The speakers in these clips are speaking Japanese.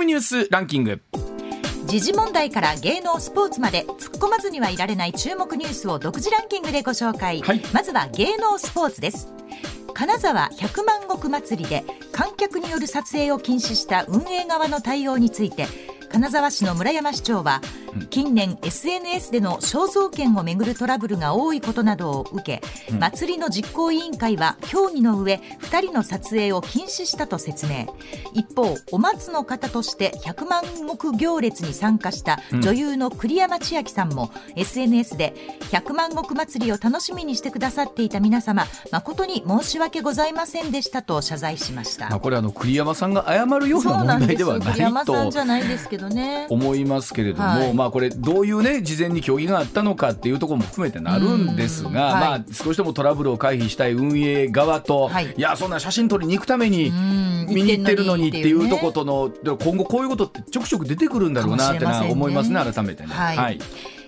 ミニュースランキング。時事問題から芸能スポーツまで突っ込まずにはいられない注目ニュースを独自ランキングでご紹介、はい。まずは芸能スポーツです。金沢百万石祭りで観客による撮影を禁止した運営側の対応について金沢市の村山市長は近年 SNS での肖像権をめぐるトラブルが多いことなどを受け祭りの実行委員会は協議の上2人の撮影を禁止したと説明。一方お松の方として100万石行列に参加した女優の栗山千明さんも SNS で100万石祭りを楽しみにしてくださっていた皆様誠に申し訳ございませんでしたと謝罪しました。まあ、これあの栗山さんが謝るような問題ではない栗山さんとじゃないですけどね。思いますけれども、はいまあこれどういうね事前に協議があったのかっていうところも含めてなるんですが、まあ少しでもトラブルを回避したい運営側と、はい。い、やそんな写真撮りに行くためにん見に行ってるのにっていうとこと行の、今後こういうことってちょくちょく出てくるんだろうなって思いますね改めてね。はい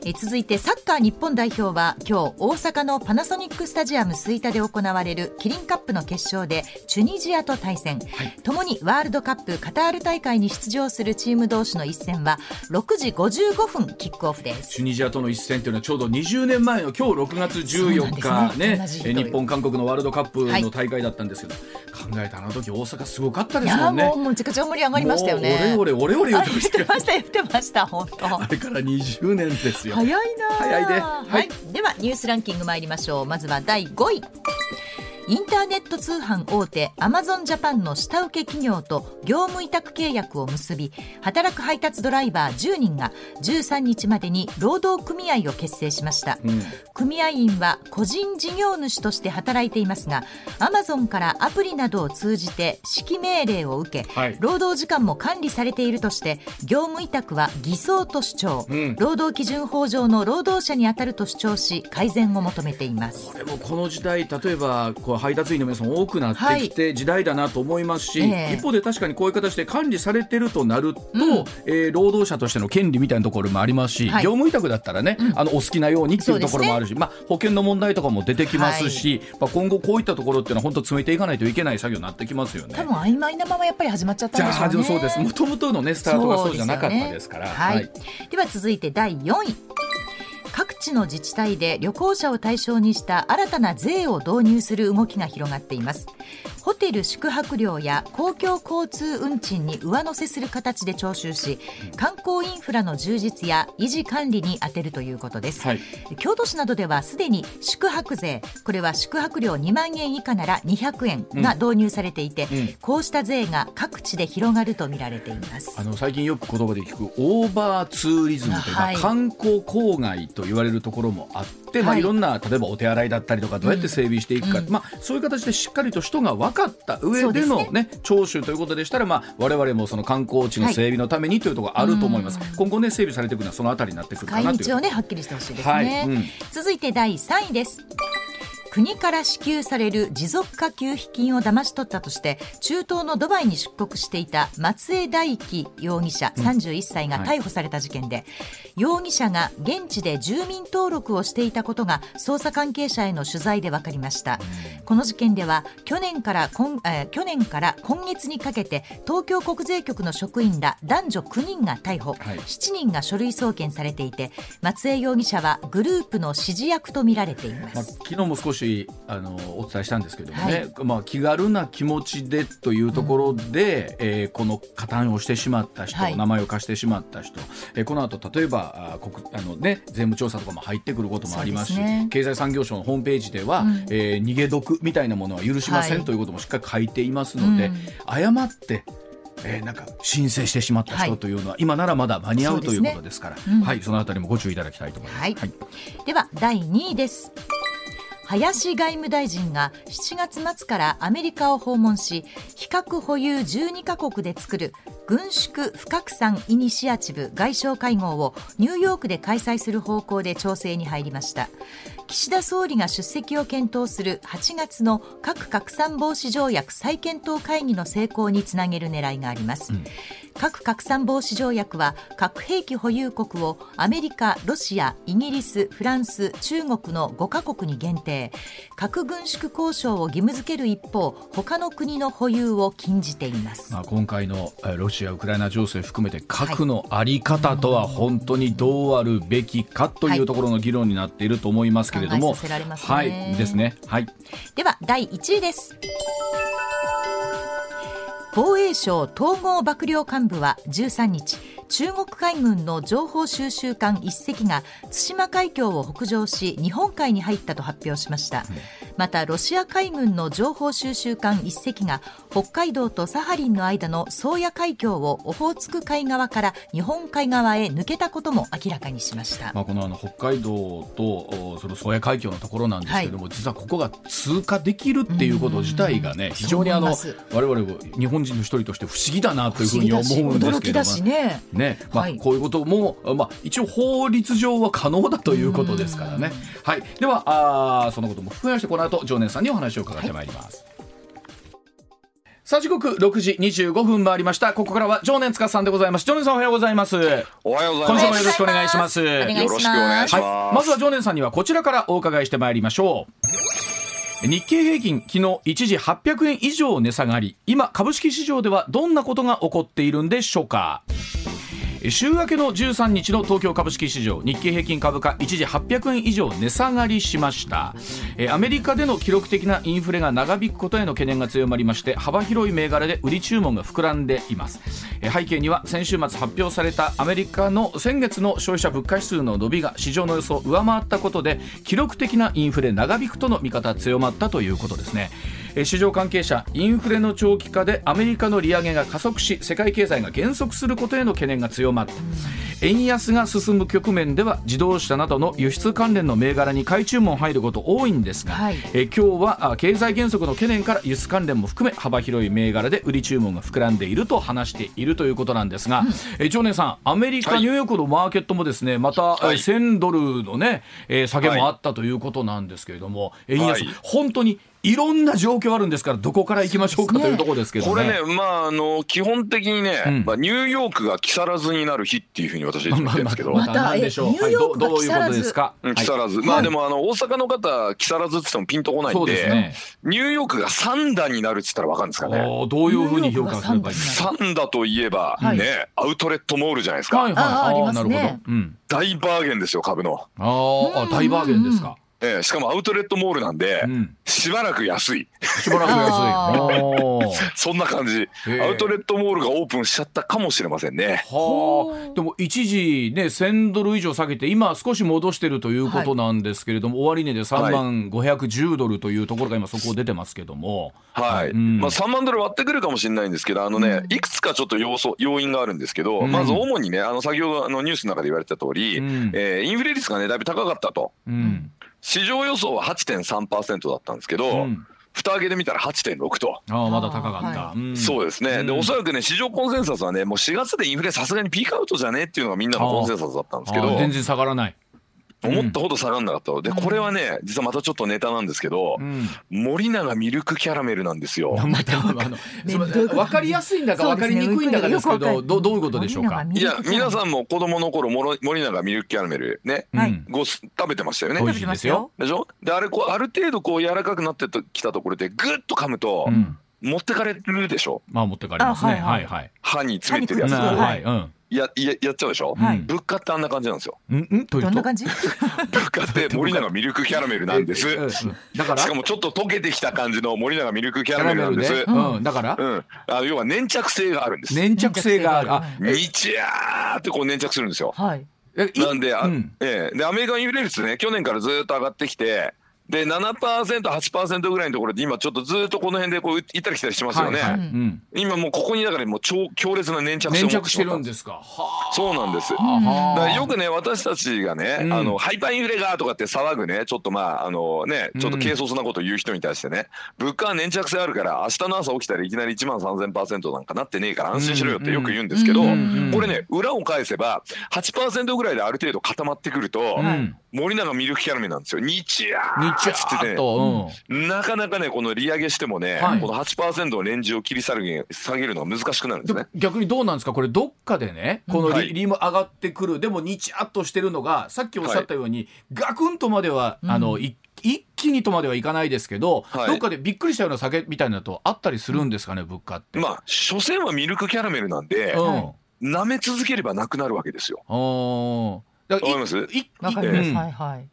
え続いてサッカー日本代表は今日大阪のパナソニックスタジアム吹田で行われるキリンカップの決勝でチュニジアと対戦、ともにワールドカップカタール大会に出場するチーム同士の一戦は6時55分キックオフです。チュニジアとの一戦というのはちょうど20年前の今日6月そうなん14ですね。日ね。同じ日え日本韓国のワールドカップはい。の大会だったんですけど、考えたあの時大阪すごかったですもんね。もうめちゃくちゃ盛り上がりましたよね。オレオレオレオレ 言ってました言ってました本当。あれから20年ですよ。早いな早いでは、はい。いではニュースランキング参りましょう。まずは第5位インターネット通販大手アマゾンジャパンの下請け企業と業務委託契約を結び働く配達ドライバー10人が13日までに労働組合を結成しました、うん。組合員は個人事業主として働いていますがアマゾンからアプリなどを通じて指揮命令を受け、はい。労働時間も管理されているとして業務委託は偽装と主張、うん。労働基準法上の労働者に当たると主張し改善を求めています。でもこの時代例えばこう配達員の皆さん多くなってきて時代だなと思いますし、ええ。一方で確かにこういう形で管理されてるとなると、うん。えー労働者としての権利みたいなところもありますし、はい。業務委託だったらね、あのお好きなようにっていうところもあるし、まあ、保険の問題とかも出てきますし、まあ、今後こういったところっていうのは本当詰めていかないといけない作業になってきますよね。多分曖昧なままやっぱり始まっちゃったんでしょうね。あそうですもともとのねスタートがそうじゃなかったですから。ね。はい。では続いて第4位。各地の自治体で旅行者を対象にした新たな税を導入する動きが広がっています。ホテル宿泊料や公共交通運賃に上乗せする形で徴収し観光インフラの充実や維持管理に充てるということです、はい。京都市などではすでに宿泊税これは宿泊料2万円以下なら200円が導入されていて、うん。こうした税が各地で広がると見られています。あの最近よく言葉で聞くオーバーツーリズムというか、はい。観光郊外と言われるところもあって、まあ、はい。いろんな例えばお手洗いだったりとかどうやって整備していくか、まあ、そういう形でしっかりと人が分かった上での、ね。徴収ということでしたら、まあ、我々もその観光地の整備のためにというところがあると思います、今後ね整備されていくのはそのあたりになってくるかなという。ねはっきりしてほしいですね、はい。うん。続いて第3位です国から支給される持続化給付金を騙し取ったとして中東のドバイに出国していた松江大樹容疑者31歳が逮捕された事件で、容疑者が現地で住民登録をしていたことが捜査関係者への取材で分かりました、この事件では去年から今,、えー去年から今月にかけて東京国税局の職員ら男女9人が逮捕、はい。7人が書類送検されていて松江容疑者はグループの指示役とみられていままあ、す。昨日も少しあのお伝えしたんですけどもね、はい。まあ、気軽な気持ちでというところで、えーこの加担をしてしまった人、はい。名前を貸してしまった人、えーこの後例えばあ国あの、ね、税務調査とかも入ってくることもありますしね。経済産業省のホームページでは、うん。えー逃げ得みたいなものは許しません、はいということもしっかり書いていますので、うん。誤ってえーなんか申請してしまったはい。人というのは、今ならまだ間に合うということですから、うん。はい、そのあたりもご注意いただきたいと思います。はい。では第2位です林外務大臣が7月末からアメリカを訪問し非核保有12カ国で作る軍縮不拡散イニシアチブ外相会合をニューヨークで開催する方向で調整に入りました。岸田総理が出席を検討する8月の核拡散防止条約再検討会議の成功につなげる狙いがあります、うん。核拡散防止条約は核兵器保有国をアメリカ、ロシア、イギリス、フランス、中国の5カ国に限定。核軍縮交渉を義務付ける一方他の国の保有を禁じています、まあ、今回のロシア・ウクライナ情勢含めて核の在り方とは本当にどうあるべきかというところの議論になっていると思いますけれども、はい、はい。ですね、はい、では第1位です。防衛省統合幕僚監部は13日中国海軍の情報収集艦1隻が対馬海峡を北上し日本海に入ったと発表しました、またロシア海軍の情報収集艦1隻が北海道とサハリンの間の宗谷海峡をオホーツク海側から日本海側へ抜けたことも明らかにしました、まあ、このあの北海道とその宗谷海峡のところなんですけれども、はい、実はここが通過できるっていうこと自体がね非常にあの我々日本人の一人として不思議だなというふうに思うんですけどねね。まあ、こういうことも、まあ、一応法律上は可能だということですからね。はい、ではあそのことも含めましてこの後常念さんにお話を伺ってまいります。はいさあ時刻6時25分回りました。ここからは常年塚さんでございます。常年さんおはようございます。おはようございます。今週もよろしくお願いします。よろしくお願いします、はい、まずは常年さんにはこちらからお伺いしてまいりましょう。日経平均昨日一時800円以上値下がり。今株式市場ではどんなことが起こっているんでしょうか？週明けの13日の東京株式市場日経平均株価一時800円以上値下がりしました。アメリカでの記録的なインフレが長引くことへの懸念が強まりまして幅広い銘柄で売り注文が膨らんでいます。背景には先週末発表されたアメリカの先月の消費者物価指数の伸びが市場の予想を上回ったことで記録的なインフレ長引くとの見方強まったということですね。市場関係者インフレの長期化でアメリカの利上げが加速し世界経済が減速することへの懸念が強まった。円安が進む局面では自動車などの輸出関連の銘柄に買い注文入ること多いんですが、はい、え今日は経済減速の懸念から輸出関連も含め幅広い銘柄で売り注文が膨らんでいると話しているということなんですが、うん、え常念さんアメリカ、ニューヨークのマーケットもですねまた、はい、1000ドルのね、えー、下げもあったということなんですけれども、円安、本当にいろんな状況あるんですからどこから行きましょうかというところですけど、ね、これね、まあ、あの基本的にね、うん、まあ、ニューヨークが木更津になる日っていうふうに私は言ってるんですけど、また何でしょう、はい、どどういうことですか、うん、木更津、はい、まあでもあの大阪の方木更津って言ってもピンとこないんで、ね、ニューヨークが三段になるっつったらわかるんですかね。どういうふうに評価すればいい三だといえば、はい、ねアウトレットモールじゃないですか、はいはい、あありますね、うん、大バーゲンですよ株の。ああ大バーゲンですか、えー、しかもアウトレットモールなんで、うん、しばらく安い。しばらく安い。そんな感じ。アウトレットモールがオープンしちゃったかもしれませんね。はあ。でも一時ね、1000ドル以上下げて、今少し戻してるということなんですけれども、はい、終値で3万510ドルというところが今そこ出てますけども。はい。うん、まあ3万ドル割ってくるかもしれないんですけど、あのね、いくつかちょっと要素、要因があるんですけど、うん、まず主にね、あの先ほどのニュースの中で言われた通り、うん、えー、インフレ率がね、だいぶ高かったと。うん市場予想は8.3%だったんですけど、うん、蓋上げで見たら8.6と。ああ、まだ高かった。はい、そうですね。で、おそらくね、市場コンセンサスはね、もう4月でインフレさすがにピークアウトじゃねっていうのがみんなのコンセンサスだったんですけど。全然下がらない。思ったほど下がんなかったでこれはね実はまたちょっとネタなんですけど、うん、森永ミルクキャラメルなんですよ。またあの 分かりやすいんだか分かりにくいんだかですけどどどういうことでしょうか。いや皆さんも子供の頃森永ミルクキャラメルね、はい、ご食べてましたよね。美味しいですよ。でしょ？であれこうある程度こう柔らかくなってきたところでぐっと噛むと、うん。持ってかれるでしょ？まあ持ってかれますね。はいはい。歯に詰めてるやつ。はい。うん。やややっちゃうでしょ、はい、物価ってあんな感じなんですよ。んどんな感じ？物価って森永ミルクキャラメルなんです。だから？しかもちょっと溶けてきた感じの森永ミルクキャラメルなんです。うん、だから、うん、あ要は粘着性があるんです。粘着性がある。あ、にちゃーってこう粘着するんですよ。はい。なんで、あ、うん、ええでアメリカンインフレ率ね去年からずっと上がってきて。で7%、8%ぐらいのところで今ちょっとずっとこの辺でこう行ったり来たりしますよね。はいはい、今もうここにだからもう超強烈な粘着粘着してるんですか。そうなんです。だからよくね私たちがね、うん、あのハイパーインフレがとかって騒ぐねちょっとまああのねちょっと軽率なこと言う人に対してね、うん、物価は粘着性あるから明日の朝起きたらいきなり1万3000%なんかなってねえから安心しろよってよく言うんですけど、これね裏を返せば8%ぐらいである程度固まってくると、うん。森永ミルクキャラメルなんですよ。日夜日夜ってね、うん、なかなかねこの利上げしてもね、はい、この8%のレンジを切り下げ下げるのは難しくなるんですね。逆にどうなんですか？これどっかでねこのリはい、リム上がってくる。でも日夜としてるのがさっきおっしゃったように、はい、ガクンとまでは、あの一一気にとまではいかないですけど、はい、どっかでびっくりしたような酒みたいなとあったりするんですかね、物価って。まあ所詮はミルクキャラメルなんで、うん、舐め続ければなくなるわけですよ。わかります？わかります。はいはい。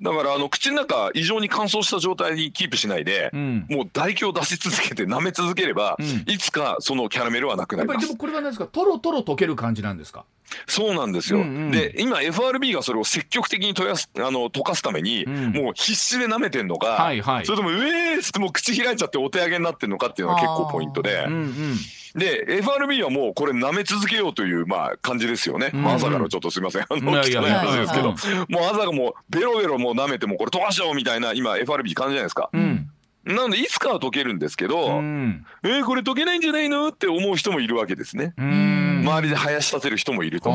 だからあの口の中異常に乾燥した状態にキープしないで、うん、もう唾液を出し続けて舐め続ければ、うん、いつかそのキャラメルはなくなります。でもこれは何ですか？とろとろ溶ける感じなんですか？そうなんですよ、うんうん、で今 FRB がそれを積極的に溶やすあの溶かすために、うん、もう必死で舐めてんのか、はいはい、それともうえーっってもう口開いちゃってお手上げになってるのかっていうのが結構ポイントで。うんうんで FRB はもうこれ舐め続けようというまあ感じですよね、うん。うん、朝からちょっとすみません。あの汚い話ですけど、もう朝がもうベロベロもう舐めてもこれ溶かしちゃおうみたいな今 FRB 感じじゃないですか。うん。なのでいつかは解けるんですけど、うん、えー、これ解けないんじゃないのって思う人もいるわけですね。周りで生やし立てる人もいると。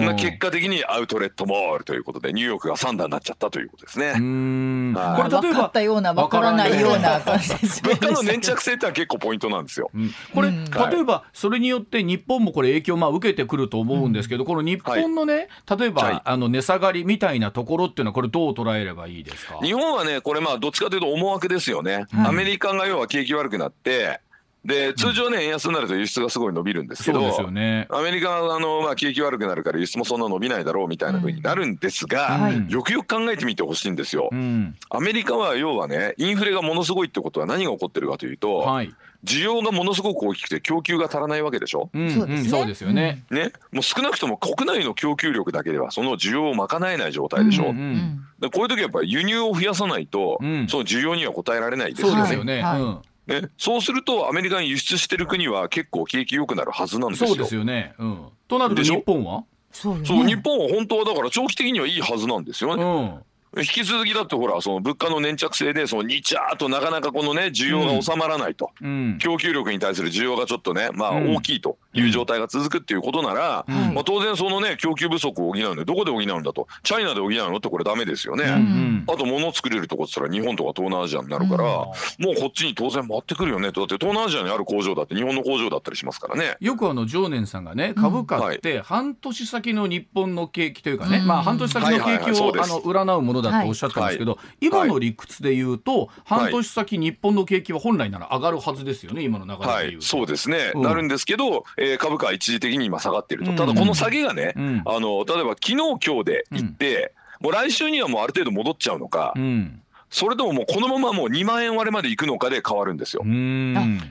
な結果的にアウトレットモールということでニューヨークがサンダーになっちゃったということですね。これ例えば分かったような分からないような感じです物価の粘着性って結構ポイントなんですよ。これ、例えばそれによって日本もこれ影響まあ受けてくると思うんですけど、この日本のね、例えば、あの値下がりみたいなところっていうのはこれどう捉えればいいですか？日本はねこれまあどっちかというと思惑ですよね。アメリカが要は景気悪くなってで通常ね円安になると輸出がすごい伸びるんですけど、うんね、アメリカはあの、まあ、景気悪くなるから輸出もそんな伸びないだろうみたいなふうになるんですが、うん、よくよく考えてみてほしいんですよ、うん、アメリカは要はねインフレがものすごいってことは何が起こってるかというと、はい、需要がものすごく大きくて供給が足らないわけでしょ、うん、そうですよね。ね。もう少なくとも国内の供給力だけではその需要を賄えない状態でしょ、うんうんこういう時やっぱり輸入を増やさないと、その需要には応えられないですよね。そうですよね、はいね、そうするとアメリカに輸出してる国は結構景気良くなるはずなんですよ。そうですよね。うん、となると日本は？そう、ね、日本は本当はだから長期的にはいいはずなんですよね。うん。引き続きだってほらその物価の粘着性でそのにちゃーとなかなかこのね需要が収まらないと、うん、供給力に対する需要がちょっとねまあ大きいという状態が続くっていうことなら、うん、まあ、当然そのね供給不足を補うんでどこで補うんだとチャイナで補うのってこれダメですよね、うん、あと物作れるとこっつったら日本とか東南アジアになるから、もうこっちに当然回ってくるよねと。だって東南アジアにある工場だって日本の工場だったりしますからね。よくあの常念さんがね株価って半年先の日本の景気というかね、まあ半年先の景気を占うものだとおっしゃってますけど、ど、今の理屈で言うと、はい、半年先、日本の景気は本来なら上がるはずですよね、今の流れで言うと。はい、そうですね、うん、なるんですけど、えー、株価は一時的に今下がっていると、ただこの下げがね、うん、あの例えば昨日今日でいって、うん、もう来週にはもうある程度戻っちゃうのか。うんそれとももうこのままもう2万円割れまでいくのかで変わるんですよ。あ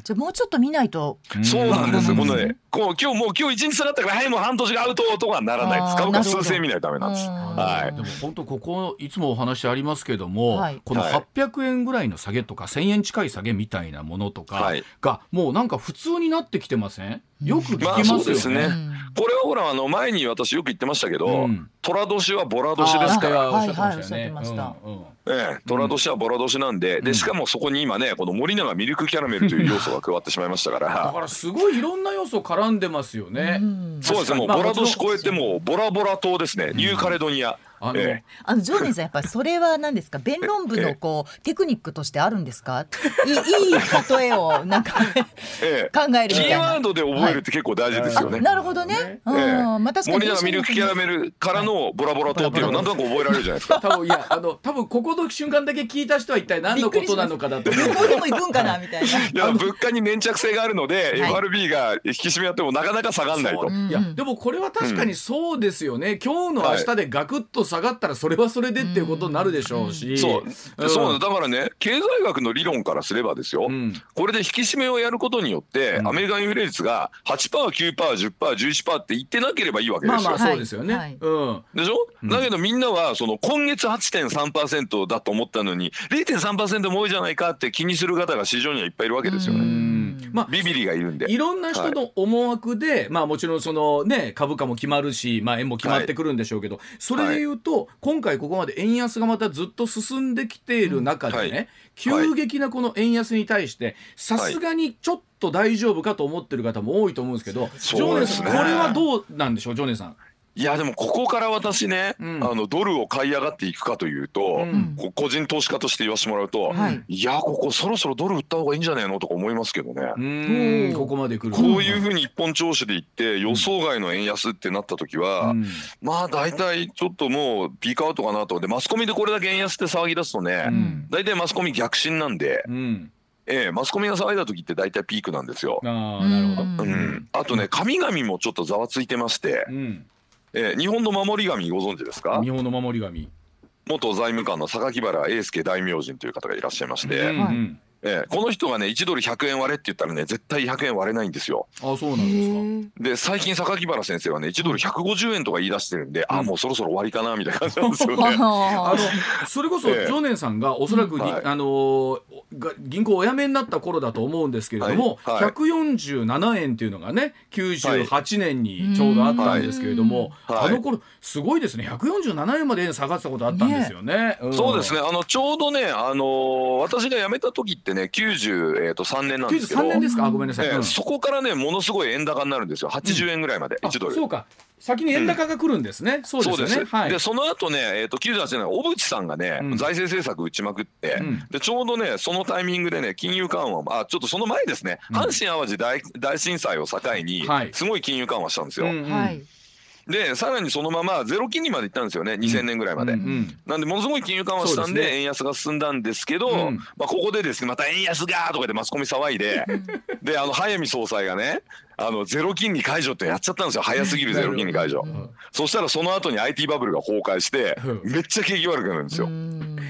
じゃあもうちょっと見ないと。そうなんです。このね、こう今日もう今日一日下がったからはいもう半年がアウトとかならないです。株価数千見ないとダメなんです。はい。でも本当ここいつもお話ありますけども、はい、この800円ぐらいの下げとか1000円近い下げみたいなものとかがもうなんか普通になってきてません？よく聞きますよね。まあ、ですね。これはほらあの前に私よく言ってましたけど、寅年はボラ年ですから。はいはいおっしゃってました。ええ、寅年はボラ年なんで、でしかもそこに今ねこの森永ミルクキャラメルという要素が加わってしまいましたから。だからすごいいろんな要素絡んでますよね、そうです。ねもうボラ年超えてもボラボラ島ですね、ニューカレドニアあの、えあのジョーデンさんやっぱりそれは何ですか？弁論部のこう、テクニックとしてあるんですか？いいいい例えをなんか え考えるみたいな。キーワードで覚えるって結構大事ですよね、なるほどね、ええ、また森永ミルクキャラメルからのボラボラ島っていうのなんとなく覚えられるじゃないですか。多分いやあの多分ここの瞬間だけ聞いた人は一体何のことなのかだと向こうでも行くんかなみたいな。いや物価に粘着性があるので、はい、FRB が引き締めやってもなかなか下がんないと。いやでもこれは確かにそうですよね、今日の明日でガクッと下がったらそれはそれでっていうことになるでしょうし、そう、そうだからね経済学の理論からすればですよ、これで引き締めをやることによって、アメリカインフレ率が 8%9%10%11% って言ってなければいいわけですよ。まあまあそうですよね、うん、でしょ、だけどみんなはその今月8.3%だと思ったのに0.3%も多いじゃないかって気にする方が市場にはいっぱいいるわけですよね。まあ、ビビリがいるんで。いろんな人の思惑で、はい、まあもちろんそのね株価も決まるし、まあ、円も決まってくるんでしょうけど、はい、それでいうと、今回ここまで円安がまたずっと進んできている中でね、はい、急激なこの円安に対してさすがにちょっと大丈夫かと思ってる方も多いと思うんですけど、ジョーネさんこれはどうなんでしょうジョーネさん。いやでもここから私ね、うん、あのドルを買い上がっていくかというと、うん、個人投資家として言わせてもらうと、はい、いやここそろそろドル売った方がいいんじゃないのとか思いますけどね。ここまで来る。こういうふうに一本調子でいって予想外の円安ってなった時は、うん、まあ大体ちょっともうピークアウトかなと。思ってマスコミでこれだけ円安って騒ぎ出すとね、大体マスコミ逆進なんで。ええ、マスコミが騒いだ時って大体ピークなんですよ。あなるほど、うん、あとね神々もちょっとざわついてまして、うん、えー、日本の守り神ご存知ですか？日本の守り神。元財務官の榊原英介大明神という方がいらっしゃいまして、うんうんえー、この人がね1ドル100円割れって言ったらね絶対100円割れないんですよ。あそうなんですか。で最近榊原先生はね1ドル150円とか言い出してるんで、うん、あもうそろそろ終わりかなみたいな感じなんですよね。あのそれこそ常念さんがおそらく、はい、あの銀行お辞めになった頃だと思うんですけれども、はい。はい、147円っていうのがね98年にちょうどあったんですけれども、はい、あの頃すごいですね。147円まで円下がったことあったんですよね。ねうん、そうですね。あのちょうどねあの私が辞めた時ってね93、えー、と3年なんですけど。93年ですか？ごめんなさい、えー、そこからねものすごい円高になるんですよ。80円ぐらいまで、うん、1ドル。そうか。先に円高が来るんですね、うん、そうですね。はい、でその後ね、えー、と98年小渕さんがね、うん、財政政策打ちまくって、うん、でちょうどねそのタイミングでね金融緩和あちょっとその前ですね、阪神・淡路大大震災を境に、すごい金融緩和したんですよ。はいでさらにそのままゼロ金利までいったんですよね。2000年ぐらいまで、うんうん、なんでものすごい金融緩和したんで円安が進んだんですけど、うん、まあ、ここでですねまた円安がとかでマスコミ騒いで。であの早見総裁がねあのゼロ金利解除ってやっちゃったんですよ。早すぎるゼロ金利解除、そしたらその後に IT バブルが崩壊してめっちゃ景気悪くなるんですよ。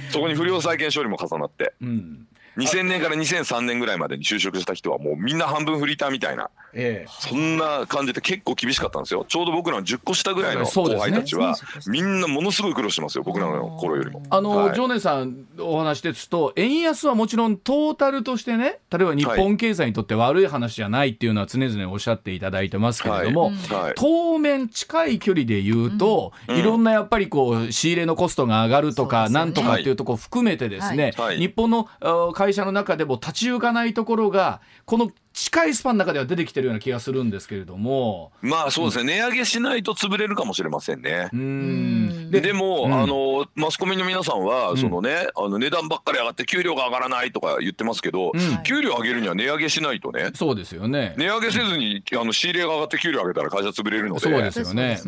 そこに不良債権処理も重なって、うん。2000年から2003年ぐらいまでに就職した人はもうみんな半分フリーターみたいな、ええ、そんな感じで結構厳しかったんですよ。ちょうど僕らの10個下ぐらいの後輩たちは、みんなものすごい苦労してますよ僕らの頃よりも。あの、はい、常念さんお話ですと円安はもちろんトータルとしてね例えば日本経済にとって悪い話じゃないっていうのは常々おっしゃっていただいてますけれども、はい。はい、当面近い距離で言うと、うん、いろんなやっぱりこう仕入れのコストが上がるとか、なんとかっていうとこ含めてですね、日本の会社の中でも立ち行かないところがこの近いスパンの中では出てきてるような気がするんですけれども。まあそうですね、うん、値上げしないと潰れるかもしれませんね。うん。ででも、うん、あのマスコミの皆さんは、そのねあの値段ばっかり上がって給料が上がらないとか言ってますけど、給料上げるには値上げしないとね。そうですよね。値上げせずにあの仕入れが上がって給料上げたら会社潰れるので。そうですよね。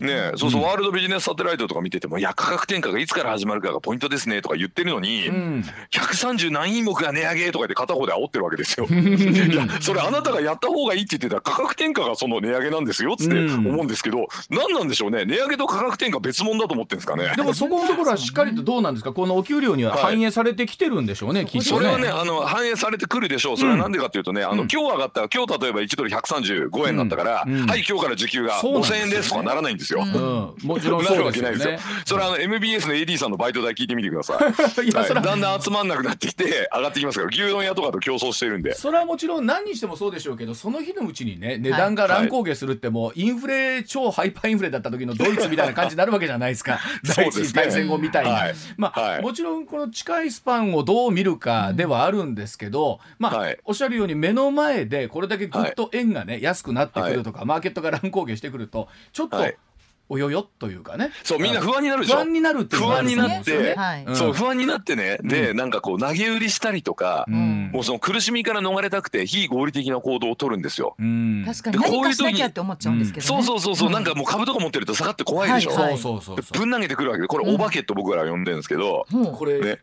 ねそうそう、ワールドビジネスサテライトとか見ててもいや価格転嫁がいつから始まるかがポイントですね。とか言ってるのに、うん、130何品目が値上げとかで片方で煽ってるわけですよ。いやそれあなたがやった方がいいって言ってたら価格転嫁がその値上げなんですよって思うんですけど、うん、何なんでしょうね？値上げと価格転嫁別物だと思ってるんですかね？でもそこのところはしっかりとどうなんですか？このお給料には反映されてきてるんでしょうね、はい、それはねあの反映されてくるでしょう。それはなんでかというとね、うん、あの今日上がったら今日例えば1ドル135円だったから、うん、はい今日から時給が5000円ですとかならないんですよ、もちろんなるわけないですよ。それはあの MBS の AD さんのバイト代聞いてみてください。いはい、だんだん集まんなくなってきて上がってきますから牛丼屋とかと競争してるんで。それはもちろん何にしてもそうでしょうけどその日のうちにね値段が乱高下するってもうインフレ超ハイパーインフレだった時のドイツみたいな感じになるわけじゃないですか。第一次大戦後みたいな、はい、まあ、はい、もちろんこの近いスパンをどう見るかではあるんですけど、まあ、はい、おっしゃるように目の前でこれだけぐっと円がね安くなってくるとか、マーケットが乱高下してくるとちょっと、およよというかね。そうみんな不安になるでしょ？不安になるって不安になって、そう不安になってね、でなんかこう投げ売りしたりとか、もうその苦しみから逃れたくて非合理的な行動を取るんですよ。確かに何かしなきゃって思っちゃうんですけどそうそうそうそうなんかもう株とか持ってると下がって怖いでしょ？そうそうそう。ぶん投げてくるわけでこれお化けと僕らは呼んでるんですけど、これね、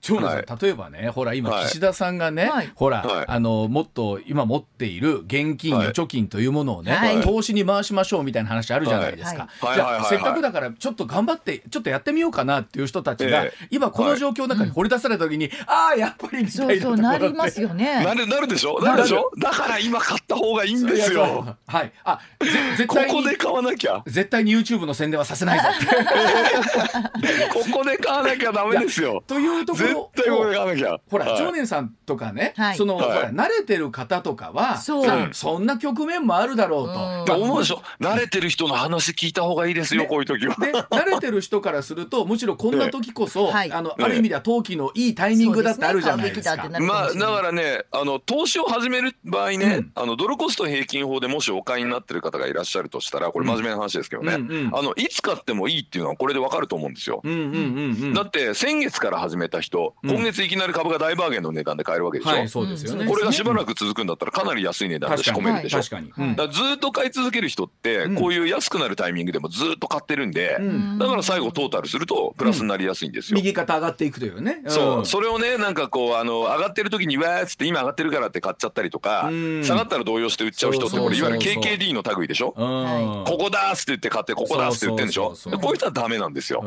長野さん例えばね、ほら今岸田さんがね、ほらあのもっと今持っている現金預貯金というものをね、投資に回しましょうみたいな話あるじゃないですか。じゃあせっかくだからちょっと頑張ってちょっとやってみようかなっていう人たちが、えー、今この状況の中に掘り出された時に、はい、ああやっぱりみたいなそうそうなりますよね。なるなるでしょ？なるでしょ？だから今買った方がいいんですよ。はい。あ絶対ここで買わなきゃ。絶対に YouTube の宣伝はさせないぞ ここで買わなきゃダメですよ。というところ絶対ここで買わなきゃ。ほら、はい、常念さんとかね、はい、その、はい、ほら慣れてる方とかはそそんな局面もあるだろうと。思うでしょ？慣れてる人の話聞いた方がいいですよ、ね、こういう時は。で慣れてる人からするとむしろこんな時こそ、あのある意味では投機のいいタイミングだってあるじゃないですか、まあだからねあの投資を始める場合ね、うん、あのドルコスト平均法でもしお買いになってる方がいらっしゃるとしたらこれ真面目な話ですけどね、うんうん、あのいつ買ってもいいっていうのはこれでわかると思うんですよ、うんうん。うんうん、だって先月から始めた人、今月いきなり株が大バーゲンの値段で買えるわけでしょ、はい、そうですよね。これがしばらく続くんだったらかなり安い値段で仕込めるでしょ。確かに、だずっと買い続ける人ってこういう安くなるタイミングでもずっと買ってるんで、だから最後トータルするとプラスになりやすいんですよ、右肩上がっていくというね、そう。それをねなんかこうあの上がってる時にわーっつって今上がってるからって買っちゃったりとか、下がったら動揺して売っちゃう人ってこれいわゆる KKD の類でしょ、ここだーって言って買ってここだーって言ってるんでしょ？こういう人はダメなんですよ。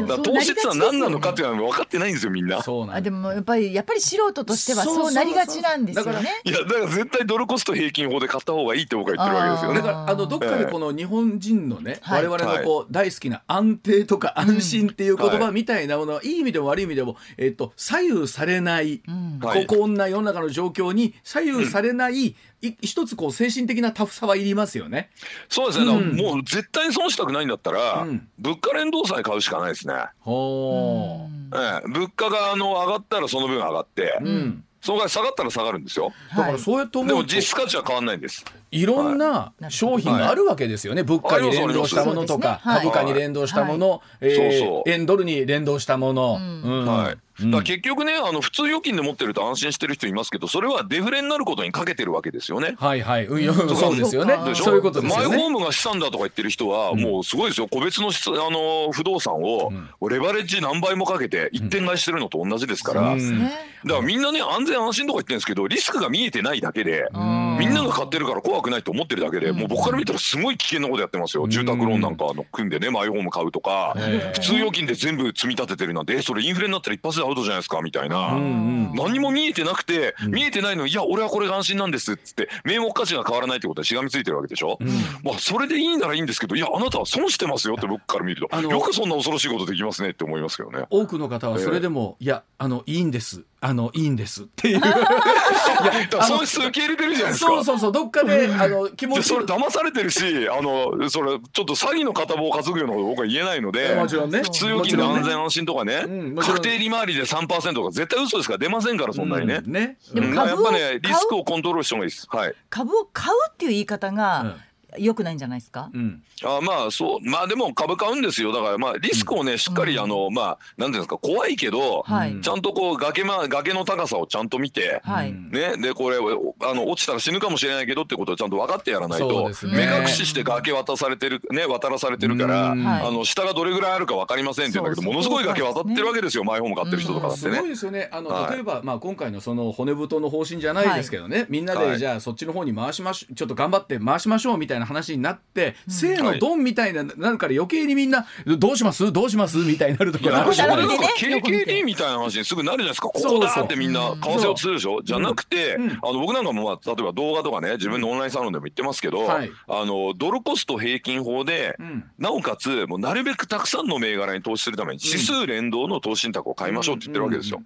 だから投資っては何なのかっていうのは分かってないんですよみんな。あでもやっぱりやっぱり素人としてはそうなりがちなんですよね。いやだから絶対ドルコスト平均法で買った方がいいって僕は言ってるわけですよね。だからあのどっかでこの日本人のね、我々のこう大好きな安定とか安心っていう言葉みたいなものは、い。い意味でも悪い意味でも、えっと、左右されない、ここんな世の中の状況に左右されない、一つこう精神的なタフさはいりますよね。そうですね、うん、もう絶対に損したくないんだったら、うん、物価連動債買うしかないですね。ほええ、物価があの上がったらその分上がって、うん、そのぐらい下がったら下がるんですよ。だからそうやって思うでも実質価値は変わらないんです。いろんな商品があるわけですよね、はい、物価に連動したものとか、はい、株価に連動したもの、円ドルに連動したもの。はいだ結局ねあの普通預金で持ってると安心してる人いますけどそれはデフレになることにかけてるわけですよね。はいはい、うん、そうですよね。そういうことですよね。マイホームが資産だとか言ってる人は、もうすごいですよ。個別のあの不動産を、レバレッジ何倍もかけて一点買いしてるのと同じですから、だからみんなね安全安心とか言ってるんですけどリスクが見えてないだけで、みん買ってるから怖くないと思ってるだけで、もう僕から見たらすごい危険なことやってますよ。住宅ローンなんかの組んでねマイホーム買うとか、普通預金で全部積み立ててるなんてそれインフレになったら一発でアウトじゃないですかみたいな。たいな、何も見えてなくて、見えてないのいや俺はこれが安心なんですっつって名目価値が変わらないってことはしがみついてるわけでしょ、うん、まあそれでいいならいいんですけどいやあなたは損してますよって僕から見ると。よくそんな恐ろしいことできますねって思いますけどね。多くの方はそれでも、えー、いやあのいいんですあのいいんですっていう。いや損失受け入れてるじゃないですか。そうそうそうどっかで あの気持ち。それ騙されてるしあのそれちょっと詐欺の片棒を担ぐようなこと僕は言えないのでもちろんね。普通預金の安全安心とかね、うん、確定利回りで3%とか絶対嘘ですから出ませんからそんなにね、うん、ね。でもやっぱねリスクをコントロールしてもいいです、はい、株を買うっていう言い方が、良くないんじゃないですか？うん、あまあそう。まあでも株買うんですよ。だからまあリスクをね、しっかりあのまあなんていうんですか怖いけど、はい、ちゃんとこう崖ま崖の高さをちゃんと見て、はい、ね。でこれあの落ちたら死ぬかもしれないけどってことをちゃんと分かってやらないと、ね、目隠しして崖渡されてるね渡らされてるから、あの下がどれぐらいあるか分かりませんって言うんだけどものすごい崖渡ってるわけですよ、マイホーム買ってる人とかだってね。すごいですよね。あの、はい、例えばまあ今回のその骨太の方針じゃないですけどね、みんなでじゃあそっちの方に回しましちょっと頑張って回しましょうみたいな話になって。って「せーのドン」みたいななるから余計にみんな「どうします？どうします?」みたいになるところあるじゃないですか。KKD みたいな話にすぐなるじゃないですか。ここだってみんな為替をするでしょ？じゃなくて、あの僕なんかも、まあ、例えば動画とかね自分のオンラインサロンでも言ってますけど、あのドルコスト平均法で、なおかつもうなるべくたくさんの銘柄に投資するために指数連動の投資信託を買いましょうって言ってるわけですよ。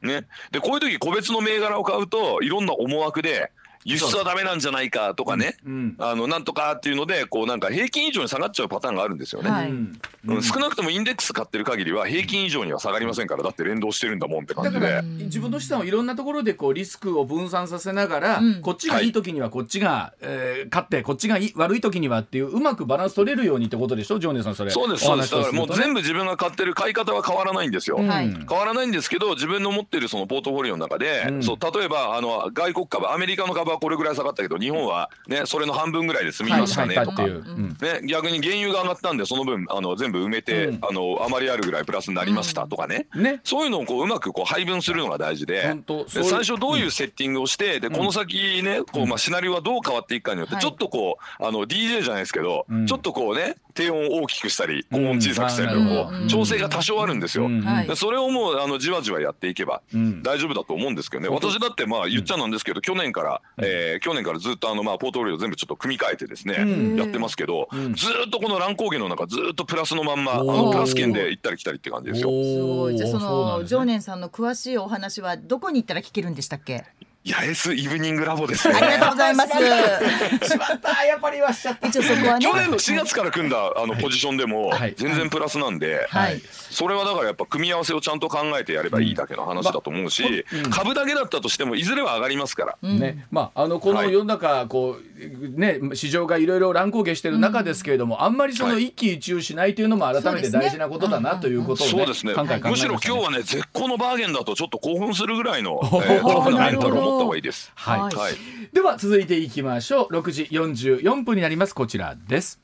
ね、でこういう時個別の銘柄を買うといろんな思惑で輸出はダメなんじゃないかとかね、うん、あのなんとかっていうのでこうなんか平均以上に下がっちゃうパターンがあるんですよね、はい、うん、少なくともインデックス買ってる限りは平均以上には下がりませんからだって連動してるんだもんって感じで。自分の資産をいろんなところでこうリスクを分散させながら、うん、こっちがいい時にはこっちが、はい、えー、勝ってこっちがいい悪い時にはっていううまくバランス取れるようにってことでしょ？ジョーネさんそれ。そうですそうです。だからもう全部自分が買ってる買い方は変わらないんですよ、うん、変わらないんですけど自分の持ってるそのポートフォリオの中で、そう例えばあの外国株アメリカの株はこれぐらい下がったけど日本はねそれの半分ぐらいで済みましたね。とか、ね、逆に原油が上がったんでその分あの全部埋めて、うん、あの余りあるぐらいプラスになりましたとかね。うんね、そういうのをこううまくこう配分するのが大事で。で最初どういうセッティングをして、でこの先ねこう、まあ、シナリオはどう変わっていくかによってちょっとこうあの DJ じゃないですけど、ちょっとこうね低音を大きくしたり高音小さくしたりとこう調整が多少あるんですよ。それをもうあのじわじわやっていけば大丈夫だと思うんですけどね。私だってまあ言っちゃなんですけど去年から、えー、去年からずっとあのまあポートフォリオ全部ちょっと組み替えてですねやってますけどずっとこの乱高下の中ずっとプラスのまんまあのプラス圏で行ったり来たりって感じですよ。すごい。じゃあその常念さんの詳しいお話はどこに行ったら聞けるんでしたっけ？八重洲イブニングラボですね。ありがとうございます。しまったやっぱりはしちゃった。一応そこはね。去年の4月から組んだあのポジションでも全然プラスなんで、はい、それはだからやっぱ組み合わせをちゃんと考えてやればいいだけの話だと思うし、株だけだったとしてもいずれは上がりますから。ね、まああのこの世の中こうね市場がいろいろ乱高下してる中ですけれども、あんまりその一喜一憂しないというのも改めて大事なことだなということをそうですね。むしろ今日はね絶好のバーゲンだとちょっと興奮するぐらいの、えー、タフなメンタルを持った方がいいです。はい。はい、では続いていきましょう6時44分になりますこちらです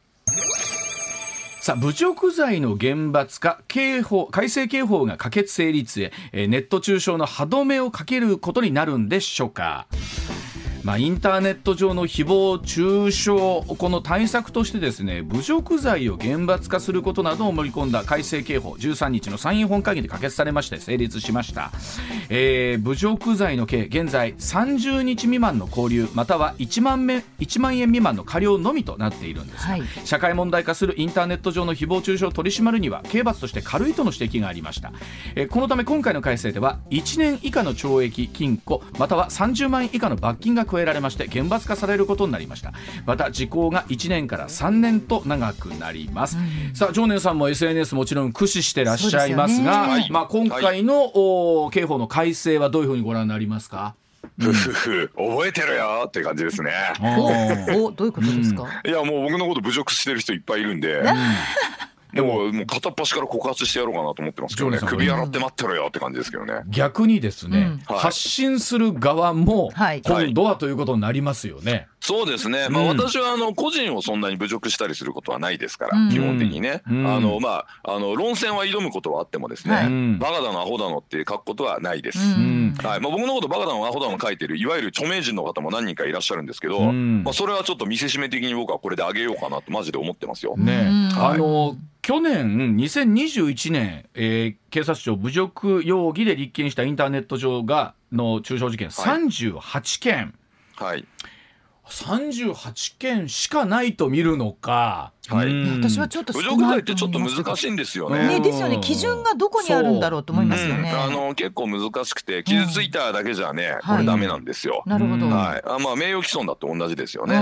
さあ侮辱罪の厳罰化刑法改正刑法が可決成立へ、えネット中傷の歯止めをかけることになるんでしょうか？まあ、インターネット上の誹謗中傷この対策としてですね侮辱罪を厳罰化することなどを盛り込んだ改正刑法13日の参院本会議で可決されまして成立しました、えー、侮辱罪の刑現在30日未満の拘留または1万 ,1 万円未満の過料のみとなっているんです、はい、社会問題化するインターネット上の誹謗中傷を取り締まるには刑罰として軽いとの指摘がありました、えー、このため今回の改正では1年以下の懲役禁錮または30万円以下の罰金が加えられまして厳罰化されることになりました。また時効が1年から3年と長くなります、うん、さあ常念さんも SNS もちろん駆使してらっしゃいますが、ね、まあ、今回の、はい、刑法の改正はどういうふうにご覧になりますか？ふふふ覚えてるよって感じですね。おどういうことですか、いやもう僕のこと侮辱してる人いっぱいいるんで。でももう片っ端から告発してやろうかなと思ってますけどね。首洗って待ってろよって感じですけどね。逆にですね、うん、発信する側も今度はということになりますよね、そうですね、まあ、私はあの個人をそんなに侮辱したりすることはないですから、うん、基本的にね、うん、あのまあ、あの論戦は挑むことはあってもですね、はい、バカだのアホだのって書くことはないです、はい。まあ、僕のことバカだのアホだの書いてるいわゆる著名人の方も何人かいらっしゃるんですけど、まあ、それはちょっと見せしめ的に僕はこれであげようかなとマジで思ってますよ。ね、はい、あの去年2021年、えー、警察庁侮辱容疑で立件したインターネット上がの中傷事件38件、はい、38件しかないと見るのか。はい、私はちょっと侮辱罪ってちょっと難しいんですよね。ねですよね。基準がどこにあるんだろうと思いますよね。あの結構難しくて傷ついただけじゃね、これダメなんですよ。なるほど。はい。あまあ名誉毀損だと同じですよね。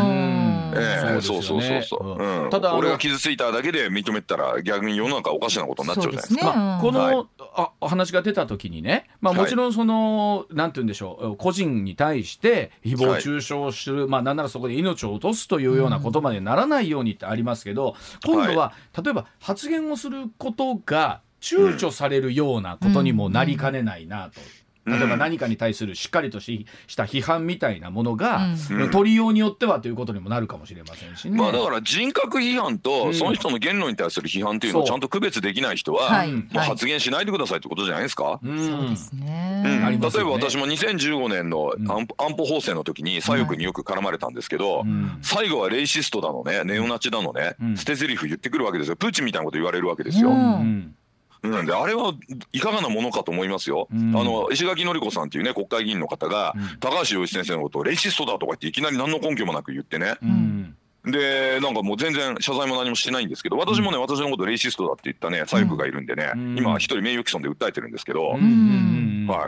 ええそうそうそうそう。うん。ただ俺が傷ついただけで認めたら逆に世の中おかしなことになっちゃうじゃないですか。まあこのあお話が出た時にね、まあもちろんそのなんて言うんでしょう、個人に対して誹謗中傷する、まあなんならそこで命を落とすというようなことまでならないようにってありますけど、今度は、例えば発言をすることが躊躇されるようなことにもなりかねないなと。例えば何かに対するしっかりとしした批判みたいなものが、うん、取りようによってはということにもなるかもしれませんしね。まあだから人格批判とその人の言論に対する批判っていうのをちゃんと区別できない人は、もう発言しないでくださいってことじゃないですか？そうですね。うん、例えば私も2015年の安保安保法制の時に左翼によく絡まれたんですけど、最後はレイシストだのねネオナチだのね、捨て台詞言ってくるわけですよ。プーチンみたいなこと言われるわけですよ。うんなんであれはいかがなものかと思いますよ。うん、あの石垣のり子さんっていうね国会議員の方が、うん、高橋洋一先生のことをレイシストだとか言っていきなり何の根拠もなく言ってね。うんでなんかもう全然謝罪も何もしてないんですけど私もね、私のことレイシストだって言ったね左翼がいるんでね、今一人名誉毀損で訴えてるんですけど、はい、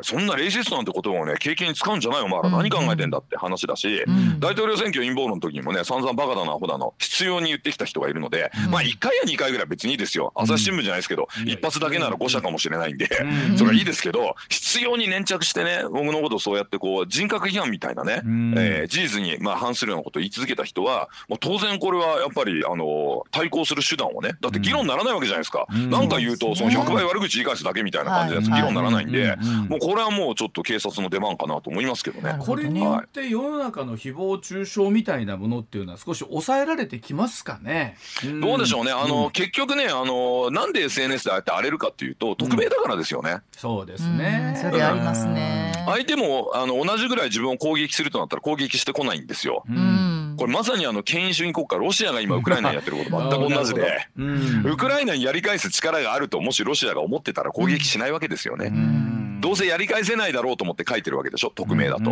そんなレイシストなんて言葉をね経験に使うんじゃないお前ら何考えてんだって話だし、大統領選挙陰謀論の時にもね散々バカだなアホだの必要に言ってきた人がいるので、まあ1回や2回ぐらい別にいいですよ。朝日新聞じゃないですけど、一発だけなら誤射かもしれないんで、それはいいですけど必要に粘着してね僕のことをそうやってこう人格批判みたいなね、えー、事実にまあ反するようなことを言い続けた人はもう当然これはやっぱりあの対抗する手段をねだって議論にならないわけじゃないですか、うん、なんか言うとその100倍悪口言い返すだけみたいな感じで議論にならないんで、もうこれはもうちょっと警察の出番かなと思いますけどね。これによって世の中の誹謗中傷みたいなものっていうのは少し抑えられてきますかね？どうでしょうね。あの、結局ねあのなんで SNS でああやって荒れるかっていうと匿名だからですよね。そうですね。それありますね。相手もあの同じぐらい自分を攻撃するとなったら攻撃してこないんですよ。うん。これまさにあの権威主義国家ロシアが今ウクライナにやってること 全く同じで、ウクライナにやり返す力があるともしロシアが思ってたら攻撃しないわけですよね。どうせやり返せないだろうと思って書いてるわけでしょ。匿名だと。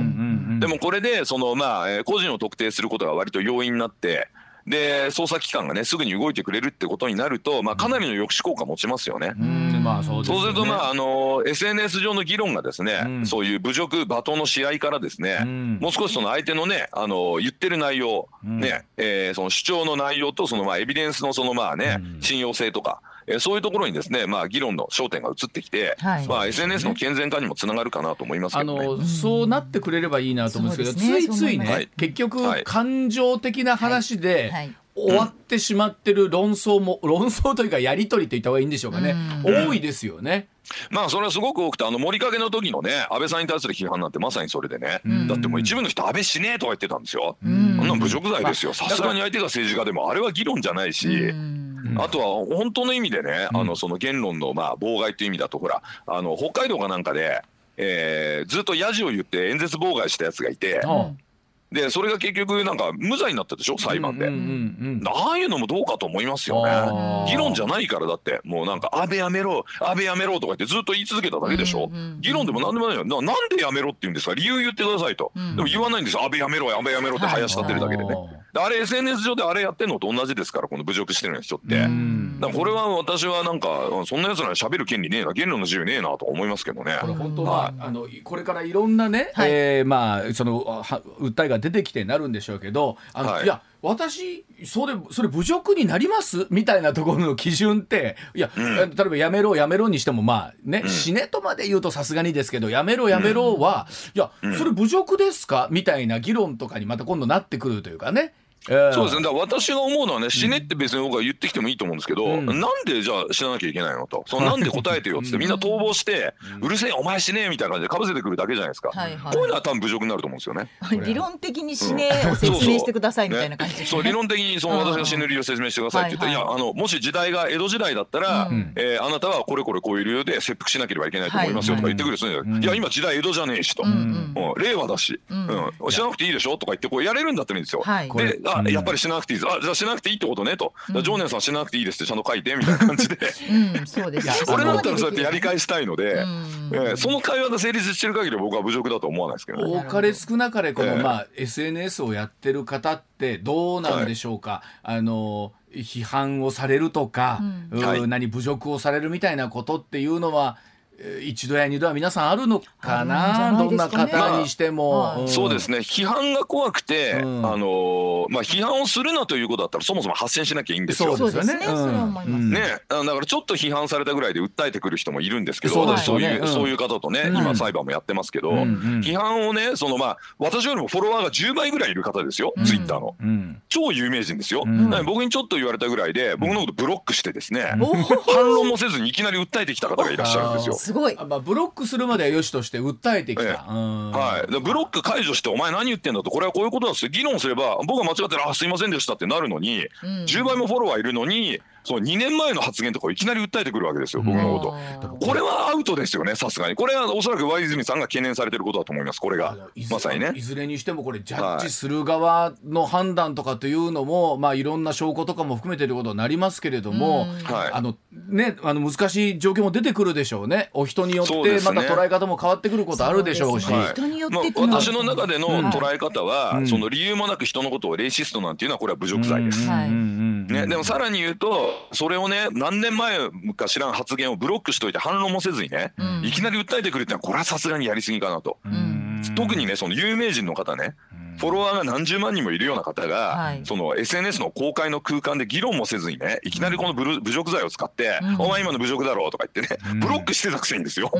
でもこれでそのまあ個人を特定することが割と容易になってで捜査機関がねすぐに動いてくれるってことになると、まあ、かなりの抑止効果持ちますよね。まあそう、ね、そうすると、まあ、あの SNS 上の議論がですね、うん、そういう侮辱罵倒の試合からですね、うん、もう少しその相手のねあの言ってる内容、うん、ねえー、その主張の内容とそのまあエビデンスのそのまあね、信用性とか。えー、そういうところにですね、まあ、議論の焦点が移ってきて、はい、まあ、SNS の健全化にもつながるかなと思いますけど、ね、あのそうなってくれればいいなと思うんですけど、ね、ついついね、はい、結局、感情的な話で、はい。終わってしまってる論争も、論争というかやり取りと言った方がいいんでしょうかね、多いですよね。まあそれはすごく多くてあの森影の時のね安倍さんに対する批判なんてまさにそれでね、だってもう一部の人安倍死ねえとか言ってたんですよ、あんな侮辱罪ですよ。さすがに相手が政治家でもあれは議論じゃないし。あとは本当の意味でね、あのその言論のまあ妨害という意味だとほらあの北海道かなんかで、えー、ずっとやじを言って演説妨害したやつがいて、でそれが結局なんか無罪になったでしょ裁判で、ああいうのもどうかと思いますよね。議論じゃないからだってもうなんか安倍やめろ安倍やめろとか言ってずっと言い続けただけでしょ、議論でも何でもないよ。ななんでやめろって言うんですか？理由言ってくださいと、でも言わないんです。よ安倍やめろ安倍やめろって林立ってるだけでね、あれ SNS 上であれやってんのと同じですからこの侮辱してる人って、だからこれは私はなんかそんなやつらに喋る権利ねえな言論の自由ねえなと思いますけどね。これ本当は、はい、あのこれからいろんなね、はい、えー、まあその訴えが出てきてなるんでしょうけどあの、はい、いや私それそれ侮辱になります？みたいなところの基準っていや、うん、例えばやめろやめろにしてもまあね、うん、死ねとまで言うとさすがにですけどやめろやめろは、うん、いやそれ侮辱ですか？みたいな議論とかにまた今度なってくるというかね。そうですね。だから私が思うのはね死ねって別に僕は言ってきてもいいと思うんですけど、うん、なんでじゃあ死ななきゃいけないのと。そのなんで答えてよっつってみんな逃亡してうるせえお前死ねえみたいな感じでかぶせてくるだけじゃないですか、はいはい、こういうのは多分侮辱になると思うんですよね。理論的に死ねえを説明してくださいみたいな感じで、ね、そう理論的にその私が死ぬ理由を説明してくださいって言って、はいはい、いやあのもし時代が江戸時代だったら、うん、えー、あなたはこれこれこういう理由で切腹しなければいけないと思いますよとか言ってくるんですね、はい。はい、いや今時代江戸じゃねえしと、うんうん、令和だし、うん。うん、死ななくていいでしょとか言ってこうやれるんだったらいいんですよ、はい、であやっぱり死ななくてていいですあじゃあしなくていいってことねと、うん、常念さんしなくていいですってちゃんと書いてみたいな感じで、うん、そうです。俺だったらそうやってやり返したいので、その会話が成立してる限り僕は侮辱だと思わないですけど、ね、多かれ少なかれこの、まあ、SNS をやってる方ってどうなんでしょうか、はい、あの批判をされるとか、うん、何侮辱をされるみたいなことっていうのは一度や二度は皆さんあるのかな、ね、どんな方にしても、まあうん、そうですね。批判が怖くて、うん、あのまあ批判をするなということだったらそもそも発信しなきゃいいんですよ。そうですね。ね、だからちょっと批判されたぐらいで訴えてくる人もいるんですけど、そうそういう、うん、そういう方とね、今裁判もやってますけど、批判をねそのまあ私よりもフォロワーが10倍ぐらいいる方ですよ、ツイッターの、超有名人ですよ。僕にちょっと言われたぐらいで僕のことブロックしてですね、反論もせずにいきなり訴えてきた方がいらっしゃるんですよ。すごい。まあ、ブロックするまではよしとして訴えてきた、ええ、はい、ブロック解除してお前何言ってんだと。これはこういうことだって議論すれば僕が間違ってる。あすいませんでしたってなるのに、うん、10倍もフォロワーいるのにその2年前の発言とかをいきなり訴えてくるわけですよ、僕のこと。これはアウトですよね、さすがに。これはおそらく上泉さんが懸念されてることだと思います、これが。まさにね。いずれにしても、これ、ジャッジする側の判断とかというのも、はい、まあ、いろんな証拠とかも含めていることになりますけれども、はい、あの、ね、あの、難しい状況も出てくるでしょうね。お人によって、また捉え方も変わってくることあるでしょうし。ね。はい、人によって私の中での捉え方は、うん、その理由もなく人のことをレイシストなんていうのは、これは侮辱罪です。ね、でもさらに言うと、それをね、何年前か知らん発言をブロックしといて反論もせずにね、うん、いきなり訴えてくるってのはこれはさすがにやりすぎかなと。特にねその有名人の方ね、フォロワーが何十万人もいるような方が、はい、その SNS の公開の空間で議論もせずにねいきなりこの侮辱罪を使って「お前今の侮辱だろ」うとか言ってね、ブロックしてたくせにですよ、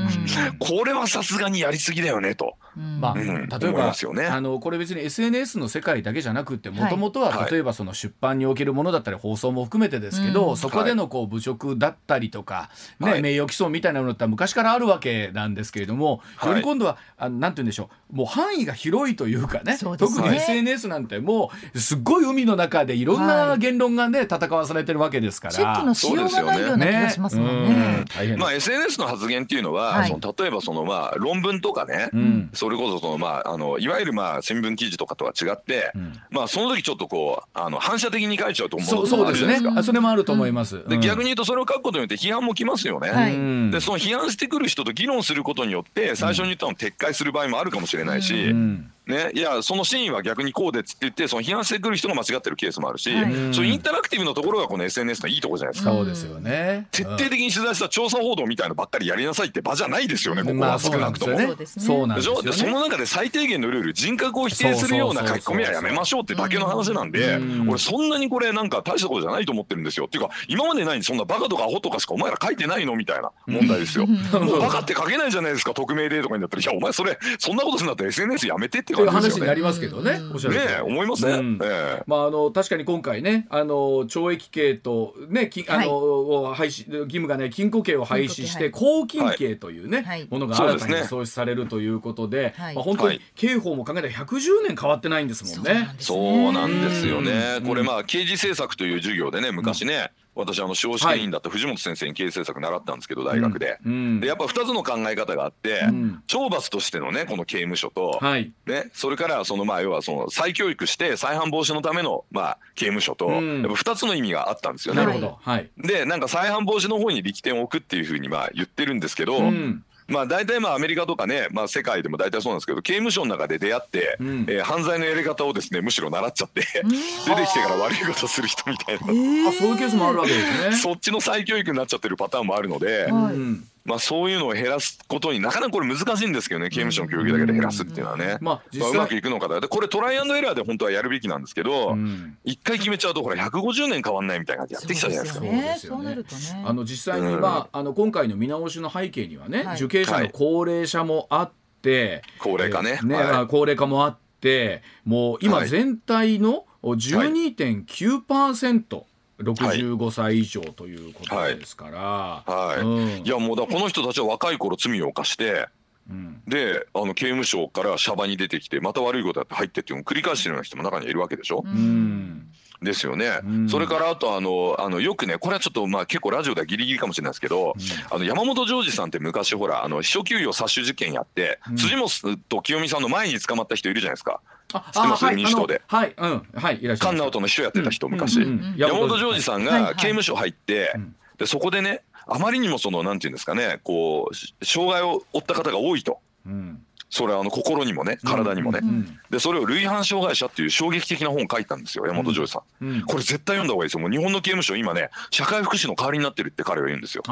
これはさすがにやりすぎだよねと。まあ、例えば、ね、あのこれ別に SNS の世界だけじゃなくてもともとは例えばその出版におけるものだったり放送も含めてですけど、そこでのこう侮辱だったりとか、ね名誉毀損みたいなものって昔からあるわけなんですけれども、より今度はあなんて言うんでしょう。もう範囲が広いというかね、ね、特に SNS なんてもうすっごい海の中でいろんな言論がね戦わされてるわけですから。チェックのしようがないような気がしますもんね。まあ SNS の発言っていうのは、はい、その例えばそのまあ論文とかね、うん、それこそそのまああのいわゆるまあ新聞記事とかとは違って、うん、まあその時ちょっとこうあの反射的に書いちゃうと思うそうですね。それもあると思います。で逆に言うとそれを書くことによって批判もきますよね。はい、でその批判してくる人と議論することによって最初に言ったのを撤回する場合もあるかもしれないし。ね、いやそのシーンは逆にこうでっつって言ってその批判してくる人が間違ってるケースもあるし、はい、そういうインタラクティブなところがこの SNS のいいところじゃないですか。そうですよね。徹底的に取材した調査報道みたいなばっかりやりなさいって場じゃないですよね。ここは少なくとも。そうなんですよ、ね、その中で最低限のルール人格を否定するような書き込みはやめましょうってだけの話なんで、俺そんなにこれなんか大したことじゃないと思ってるんですよ。っていうか今までないそんなバカとかアホとかしかお前ら書いてないの？みたいな問題ですよ。もうバカって書けないじゃないですか匿名でとかになったらいやお前それそんなことするんだったら SNS やめてって感じですよね。けどね、おっしゃるね思いますね、まああの確かに今回ねあの懲役刑とねきあの、はい、廃止義務がね禁錮刑を廃止して拘禁刑というね、はい、ものが新たに創出されるということで、はい、まあ本当に刑法も考えたら110年変わってないんですもんね。そうなんですよね。これまあ刑事政策という授業でね昔ね、私あの司法試験員だった藤本先生に経営政策習ったんですけど大学で,、でやっぱ2つの考え方があって、懲罰としてのねこの刑務所と、ね、それからそのまあ要はその再教育して再犯防止のためのまあ刑務所と、やっぱ2つの意味があったんですよね。でなんか再犯防止の方に力点を置くっていうふうにまあ言ってるんですけど、まあ大体まあアメリカとかね、まあ、世界でも大体そうなんですけど刑務所の中で出会って、うん、えー、犯罪のやり方をですねむしろ習っちゃって出てきてから悪いことする人みたいな、えー、あそういうケースもあるわけですね。そっちの再教育になっちゃってるパターンもあるので、はい、まあ、そういうのを減らすことになかなかこれ難しいんですけどね刑務所の教育だけで減らすっていうのはね、まあ、まあ、うまくいくのかだでこれトライアンドエラーで本当はやるべきなんですけど一、回決めちゃうとこれ150年変わんないみたいな感じやってきたじゃないですか。そうですよね。あの実際に、まあ、あの今回の見直しの背景にはね、受刑者の高齢者もあって、高齢化ね。ね、はい、高齢化もあってもう今全体の12.9%、はい65歳以上ということですから、はい、はいうん、いやもうだこの人たちは若い頃罪を犯して、うん、であの刑務所からシャバに出てきてまた悪いことやって入ってっていうのを繰り返してるような人も中にいるわけでしょ？うん。ですよね、うん、それからあとあのあのよくねこれはちょっとまあ結構ラジオではギリギリかもしれないですけど、うん、あの山本譲二さんって昔ほらあの秘書給与殺種事件やって、うん、辻本と清美さんの前に捕まった人いるじゃないですか。知ってます？民主党で。はい、うん、はい、いらっしゃい。菅直人の秘書やってた人、昔。山本譲二さんが刑務所入って、で、そこでね、あまりにもその、なんていうんですかね、こう、障害を負った方が多いと。それはあの心にもね体にもね、でそれを類犯障害者っていう衝撃的な本を書いたんですよ山本譲二さん、これ絶対読んだ方がいいですよ。もう日本の刑務所今ね社会福祉の代わりになってるって彼は言うんですよ。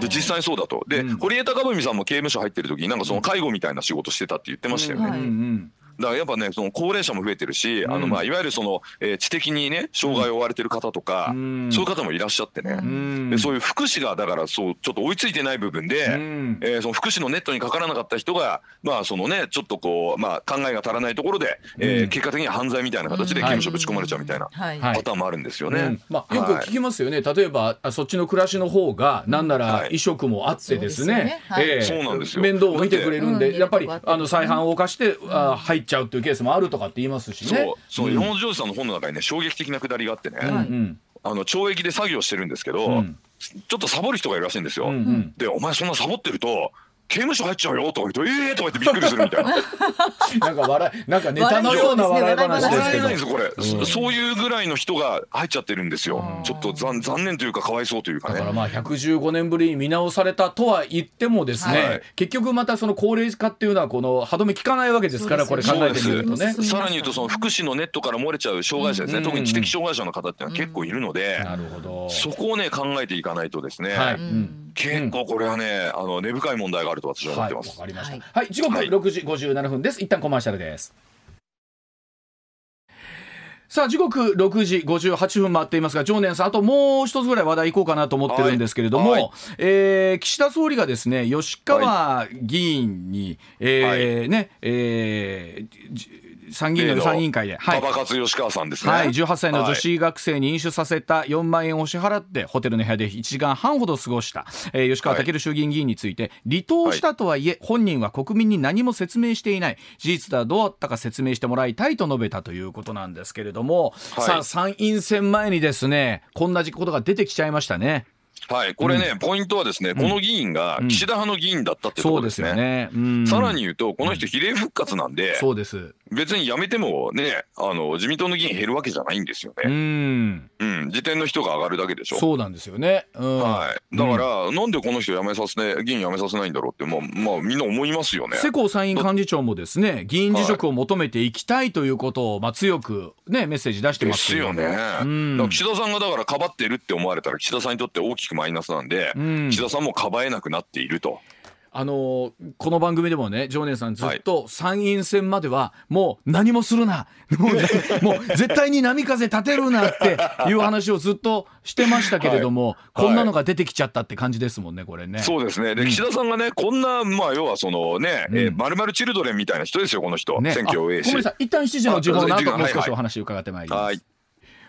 で実際そうだと。で、堀江貴文さんも刑務所入ってる時になんかその介護みたいな仕事してたって言ってましたよね、だからやっぱねその高齢者も増えてるし、うん、あのまあいわゆるその、えー、知的にね障害を負われてる方とか、うん、そういう方もいらっしゃってね、うん、でそういう福祉がだからそうちょっと追いついてない部分で、うん、えー、その福祉のネットにかからなかった人がまあそのねちょっとこうまあ考えが足らないところで、えー、結果的には犯罪みたいな形で刑務所ぶち込まれちゃうみたいなパターンもあるんですよね。まあよく聞きますよね、例えばそっちの暮らしの方がなんなら移植もあってですね、そうなんですよ。面倒を見てくれるんでやっぱりあの再犯を犯してあ入っちゃうっていうケースもあるるとかって言いますしね。そう、そう、山本譲二さんの本の中にね、衝撃的なくだりがあってね。あの懲役で作業してるんですけど、うん、ちょっとサボる人がいるらしいんですよ。うんうん、で、お前そんなサボってると。刑務所入っちゃうよとか言うと、ええー、とか言ってびっくりするみたいな。なんか笑い、なんかネタのような笑い話ですけど。ですこれ、うん、そういうぐらいの人が入っちゃってるんですよ。ちょっと残残念というか、かわいそうというかね。だからまあ、115年ぶりに見直されたとは言ってもですね、はい、結局またその高齢化っていうのは、この歯止め効かないわけですから、これ考えてみるとね。さらに言うと、その福祉のネットから漏れちゃう障害者ですね、特に知的障害者の方っていうのは結構いるので、なるほど。そこをね、考えていかないとですね。はい。うん結構これはね、あの根深い問題があると私は思ってます。わ、はい、かりました。はい、時刻六時五十七分です。一旦コマーシャルです。さあ時刻六時五十八分回っていますが常念さんあともう一つぐらい話題いこうかなと思ってるんですけれども、はいはい、えー、岸田総理がですね吉川議員に、はい、えー、ねえー参議院の参議院会で、はい、馬勝吉川さんですね、はい、18歳の女子学生に飲酒させた4万円を支払ってホテルの部屋で1時間半ほど過ごした、えー、吉川赳衆議院議員について離党したとはいえ、本人は国民に何も説明していない。事実ではどうだったか説明してもらいたいと述べたということなんですけれども、はい、さあ参院選前にですねこんなことが出てきちゃいましたね。はい、これね、うん、ポイントはですね、この議員が岸田派の議員だったってことですね。うんねうん、さらに言うと、この人比例復活なんで、そうです。別に辞めてもね、あの自民党の議員減るわけじゃないんですよね。うん、うん、時点の人が上がるだけでしょ。そうなんですよね。はい。だから、なんでこの人辞めさせね、議員辞めさせないんだろうって、まあ、まあ、みんな思いますよね。世耕参院幹事長もですね、議員辞職を求めていきたいということを、まあ、強くね、メッセージ出してますですよね。岸田さんがだからかばってるって思われたら、岸田さんにとって大きくマイナスなんで。岸田さんもかばえなくなっていると。あのこの番組でもね常念さんずっと参院選まではもう何もするな。もうもう絶対に波風立てるなっていう話をずっとしてましたけれども、はい、こんなのが出てきちゃったって感じですもんねこれね。そうですね。で、岸田さんがねこんなまあ要はそのね、うん、えー、まるまるチルドレンみたいな人ですよこの人、ね、選挙をえし。ごめんなさい。一旦7時の時報の後もう少しお話伺ってまいります。はい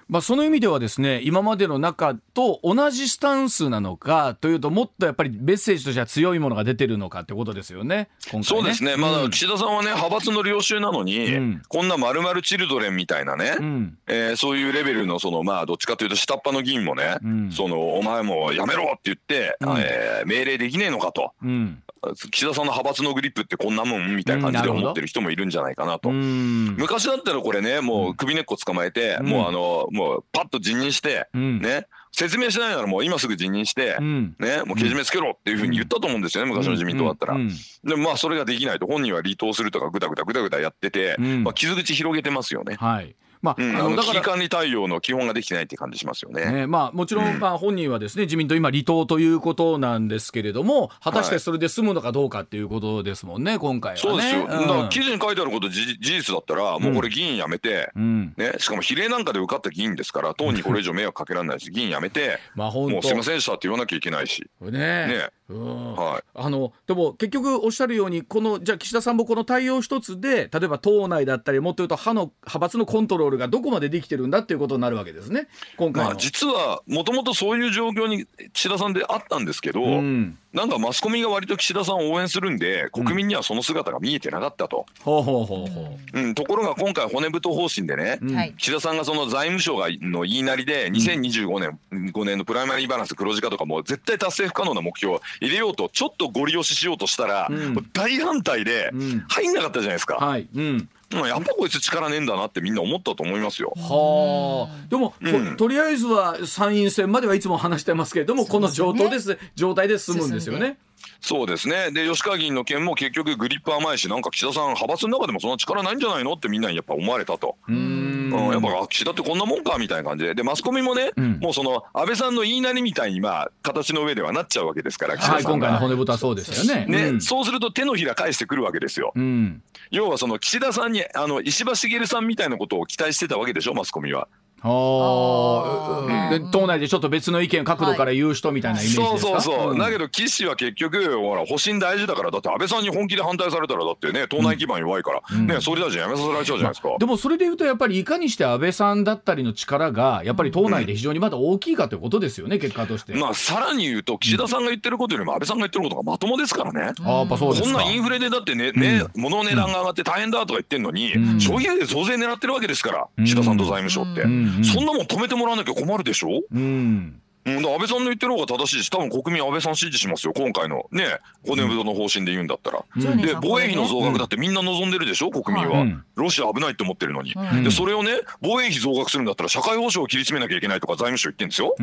まあ、その意味ではですね今までの中と同じスタンスなのかというともっとやっぱりメッセージとしては強いものが出てるのかってことですよね。ね。そうですね、まあ、岸田さんはね派閥の領袖なのに、うん、こんなまるまるチルドレンみたいなね、うん、えー、そういうレベルのそのまあどっちかというと下っ端の議員もね、うん、そのお前もやめろって言って、うん、えー、命令できねえのかと。うん岸田さんの派閥のグリップってこんなもんみたいな感じで思ってる人もいるんじゃないかなと。昔だったらこれねもう首根っこ捕まえて、もうあのもうパッと辞任して、ね説明しないならもう今すぐ辞任して、ねもうけじめつけろっていうふうに言ったと思うんですよね、昔の自民党だったら。でもまあそれができないと本人は離党するとかぐだぐだぐだぐだやってて、まあ傷口広げてますよね。はいまあ、うん、あのだから。危機管理対応の基本ができてないって感じしますよね。ねまあ、もちろん、まあ、本人はですね、自民党今離党ということなんですけれども、果たしてそれで済むのかどうかっていうことですもんね、今回は、ね、そうですよ。うん、だから記事に書いてあること事実だったら、もうこれ議員辞めて、うん、ね、しかも比例なんかで受かった議員ですから、党にこれ以上迷惑かけられないし、議員辞めて、まあもうすいませんでしたって言わなきゃいけないし。ね。ね。はい、あのでも結局おっしゃるようにこのじゃあ岸田さんもこの対応一つで例えば党内だったりもっと言うと派の派閥のコントロールがどこまでできてるんだっていうことになるわけですね。今回まあ、実はもともとそういう状況に岸田さんであったんですけど、うん、なんかマスコミが割と岸田さんを応援するんで国民にはその姿が見えてなかったと。ほうほうほうほう。うん、ところが今回骨太方針でね、うん、岸田さんがその財務省がの言いなりで2025年、うん、5年のプライマリーバランス黒字化とかも絶対達成不可能な目標を入れようとちょっとご利用ししようとしたら、うん、大反対で入んなかったじゃないですか。はい。うんやっぱこいつ力ねえんだなってみんな思ったと思いますよ。はあ。でも、うん、とりあえずは参院選まではいつも話してますけれども、この状態です、状態で進むんですよね。そうですね。で吉川議員の件も結局グリップ甘いしなんか岸田さん派閥の中でもそんな力ないんじゃないのってみんなにやっぱ思われたと。うんやっぱ岸田ってこんなもんかみたいな感じで。でマスコミもね、うん、もうその安倍さんの言いなりみたいにまあ形の上ではなっちゃうわけですから岸田さんが、はい、今回の骨太はそうですよね。ね、うん、そうすると手のひら返してくるわけですよ、うん、要はその岸田さんにあの石破茂さんみたいなことを期待してたわけでしょマスコミは。ああ党内でちょっと別の意見角度から言う人みたいなイメージですか、はい、そうそうそう、うん、だけど岸は結局ほら保身大事だからだって安倍さんに本気で反対されたらだってね党内基盤弱いから、うん、ね総理大臣辞めさせられちゃうじゃないですか、まあ、でもそれでいうとやっぱりいかにして安倍さんだったりの力がやっぱり党内で非常にまだ大きいかということですよね、うん、結果として、まあさらに言うと岸田さんが言ってることよりも安倍さんが言ってることがまともですからね、あやっぱそうですこんなインフレでだってねね、物の値段が上がって大変だとか言ってんのに、消費税で増税狙ってるわけですから岸田さんと財務省って、そんなもん止めめてもらわなきゃ困るでしょ？うん。うん、安倍さんの言ってる方が正しいし多分国民安倍さん支持しますよ今回の。ね。骨太の方針で言うんだったら、うん、で防衛費の増額だってみんな望んでるでしょ？国民は、うん、ロシア危ないって思ってるのに、うん、でそれをね防衛費増額するんだったら社会保障を切り詰めなきゃいけないとか財務省言ってんですよ、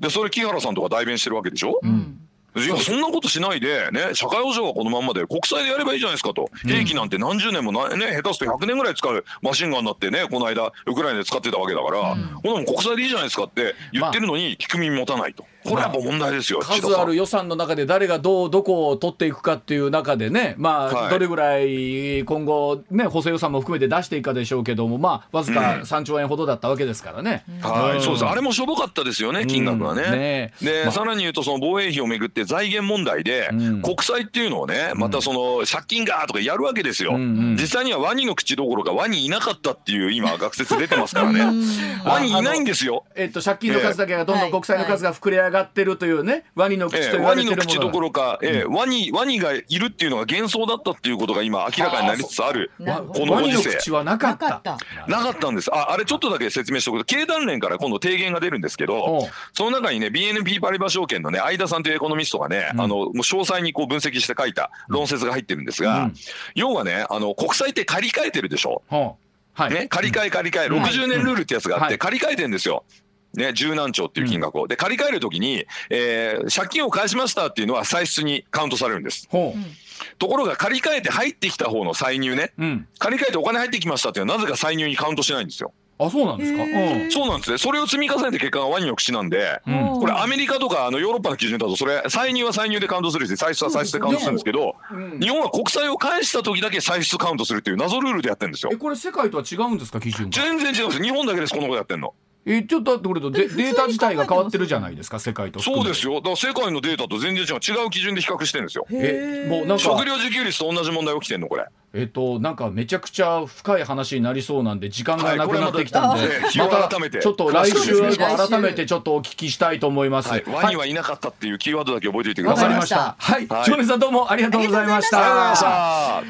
でそれ木原さんとか代弁してるわけでしょ、うんいやそんなことしないで、ね、社会保障はこのまんまで国債でやればいいじゃないですかと、兵器なんて何十年もな、ね、下手すと100年ぐらい使うマシンガンになってねこの間ウクライナで使ってたわけだから、うん、こんなも国債でいいじゃないですかって言ってるのに聞く耳持たないと。これはもう問題ですよ、数ある予算の中で誰がどうどこを取っていくかっていう中でね、まあ、はい、どれぐらい今後、ね、補正予算も含めて出していくかでしょうけども、まあ、わずか3兆円ほどだったわけですからね。うん、はい、そうです。あれもしょぼかったですよね、金額はね。うん、ねで、まあ、さらに言うと、その防衛費をめぐって財源問題で、国債っていうのをね、またその借金がとかやるわけですよ。うんうん、実際にはワニの口どころか、ワニいなかったっていう、今、学説出てますからね。ワニいないんですよ。えっと、借金の数だけがどんどん国債の数が膨れ上がってるというね、ワニの口と言われてるもの、えー、ワニの口どころか、えー、ワニワニがいるっていうのが幻想だったっていうことが今明らかになりつつあるこのご時世。口はなかった。なかった。んです。ああれちょっとだけ説明しておくと経団連から今度提言が出るんですけどその中にね BNP パリバ証券のね相田さんというエコノミストがね、うん、あのもう詳細にこう分析して書いた論説が入ってるんですが、うん、要はねあの国債って借り換えてるでしょ？はい、ね、借り換え借り換え60年ルールってやつがあって借り換えてるんですよ。ね、十何兆っていう金額を、うん、で借り換えるときに、えー、借金を返しましたっていうのは歳出にカウントされるんです。ところが借り換えて入ってきた方の歳入ね、うん、借り換えてお金入ってきましたっていうのはなぜか歳入にカウントしないんですよ。あそうなんですか、うん、そうなんですね。それを積み重ねて結果がワニの口なんで、うん、これアメリカとかあのヨーロッパの基準だとそれ歳入は歳入でカウントするし歳出は歳出でカウントするんですけど、日本は国債を返した時だけ歳出カウントするっていう謎ルールでやってるんですよ。えこれ世界とは違うんですか基準全然違うんです。日本だけですこのことやってんのえちょっとってくれとデータ自体が変わってるじゃないですか世界とそうですよ。だから世界のデータと全然違う違う基準で比較してるんですよ。えもうなんか。食料自給率と同じ問題起きてんのこれ。えっとなんかめちゃくちゃ深い話になりそうなんで時間がなくなってきたんで、はい、またちょっと来週改めてちょっとお聞きしたいと思います、はい、ワニはいなかったっていうキーワードだけ覚えておいてください。わかりました。はい、はい、さんどうもありがとうございました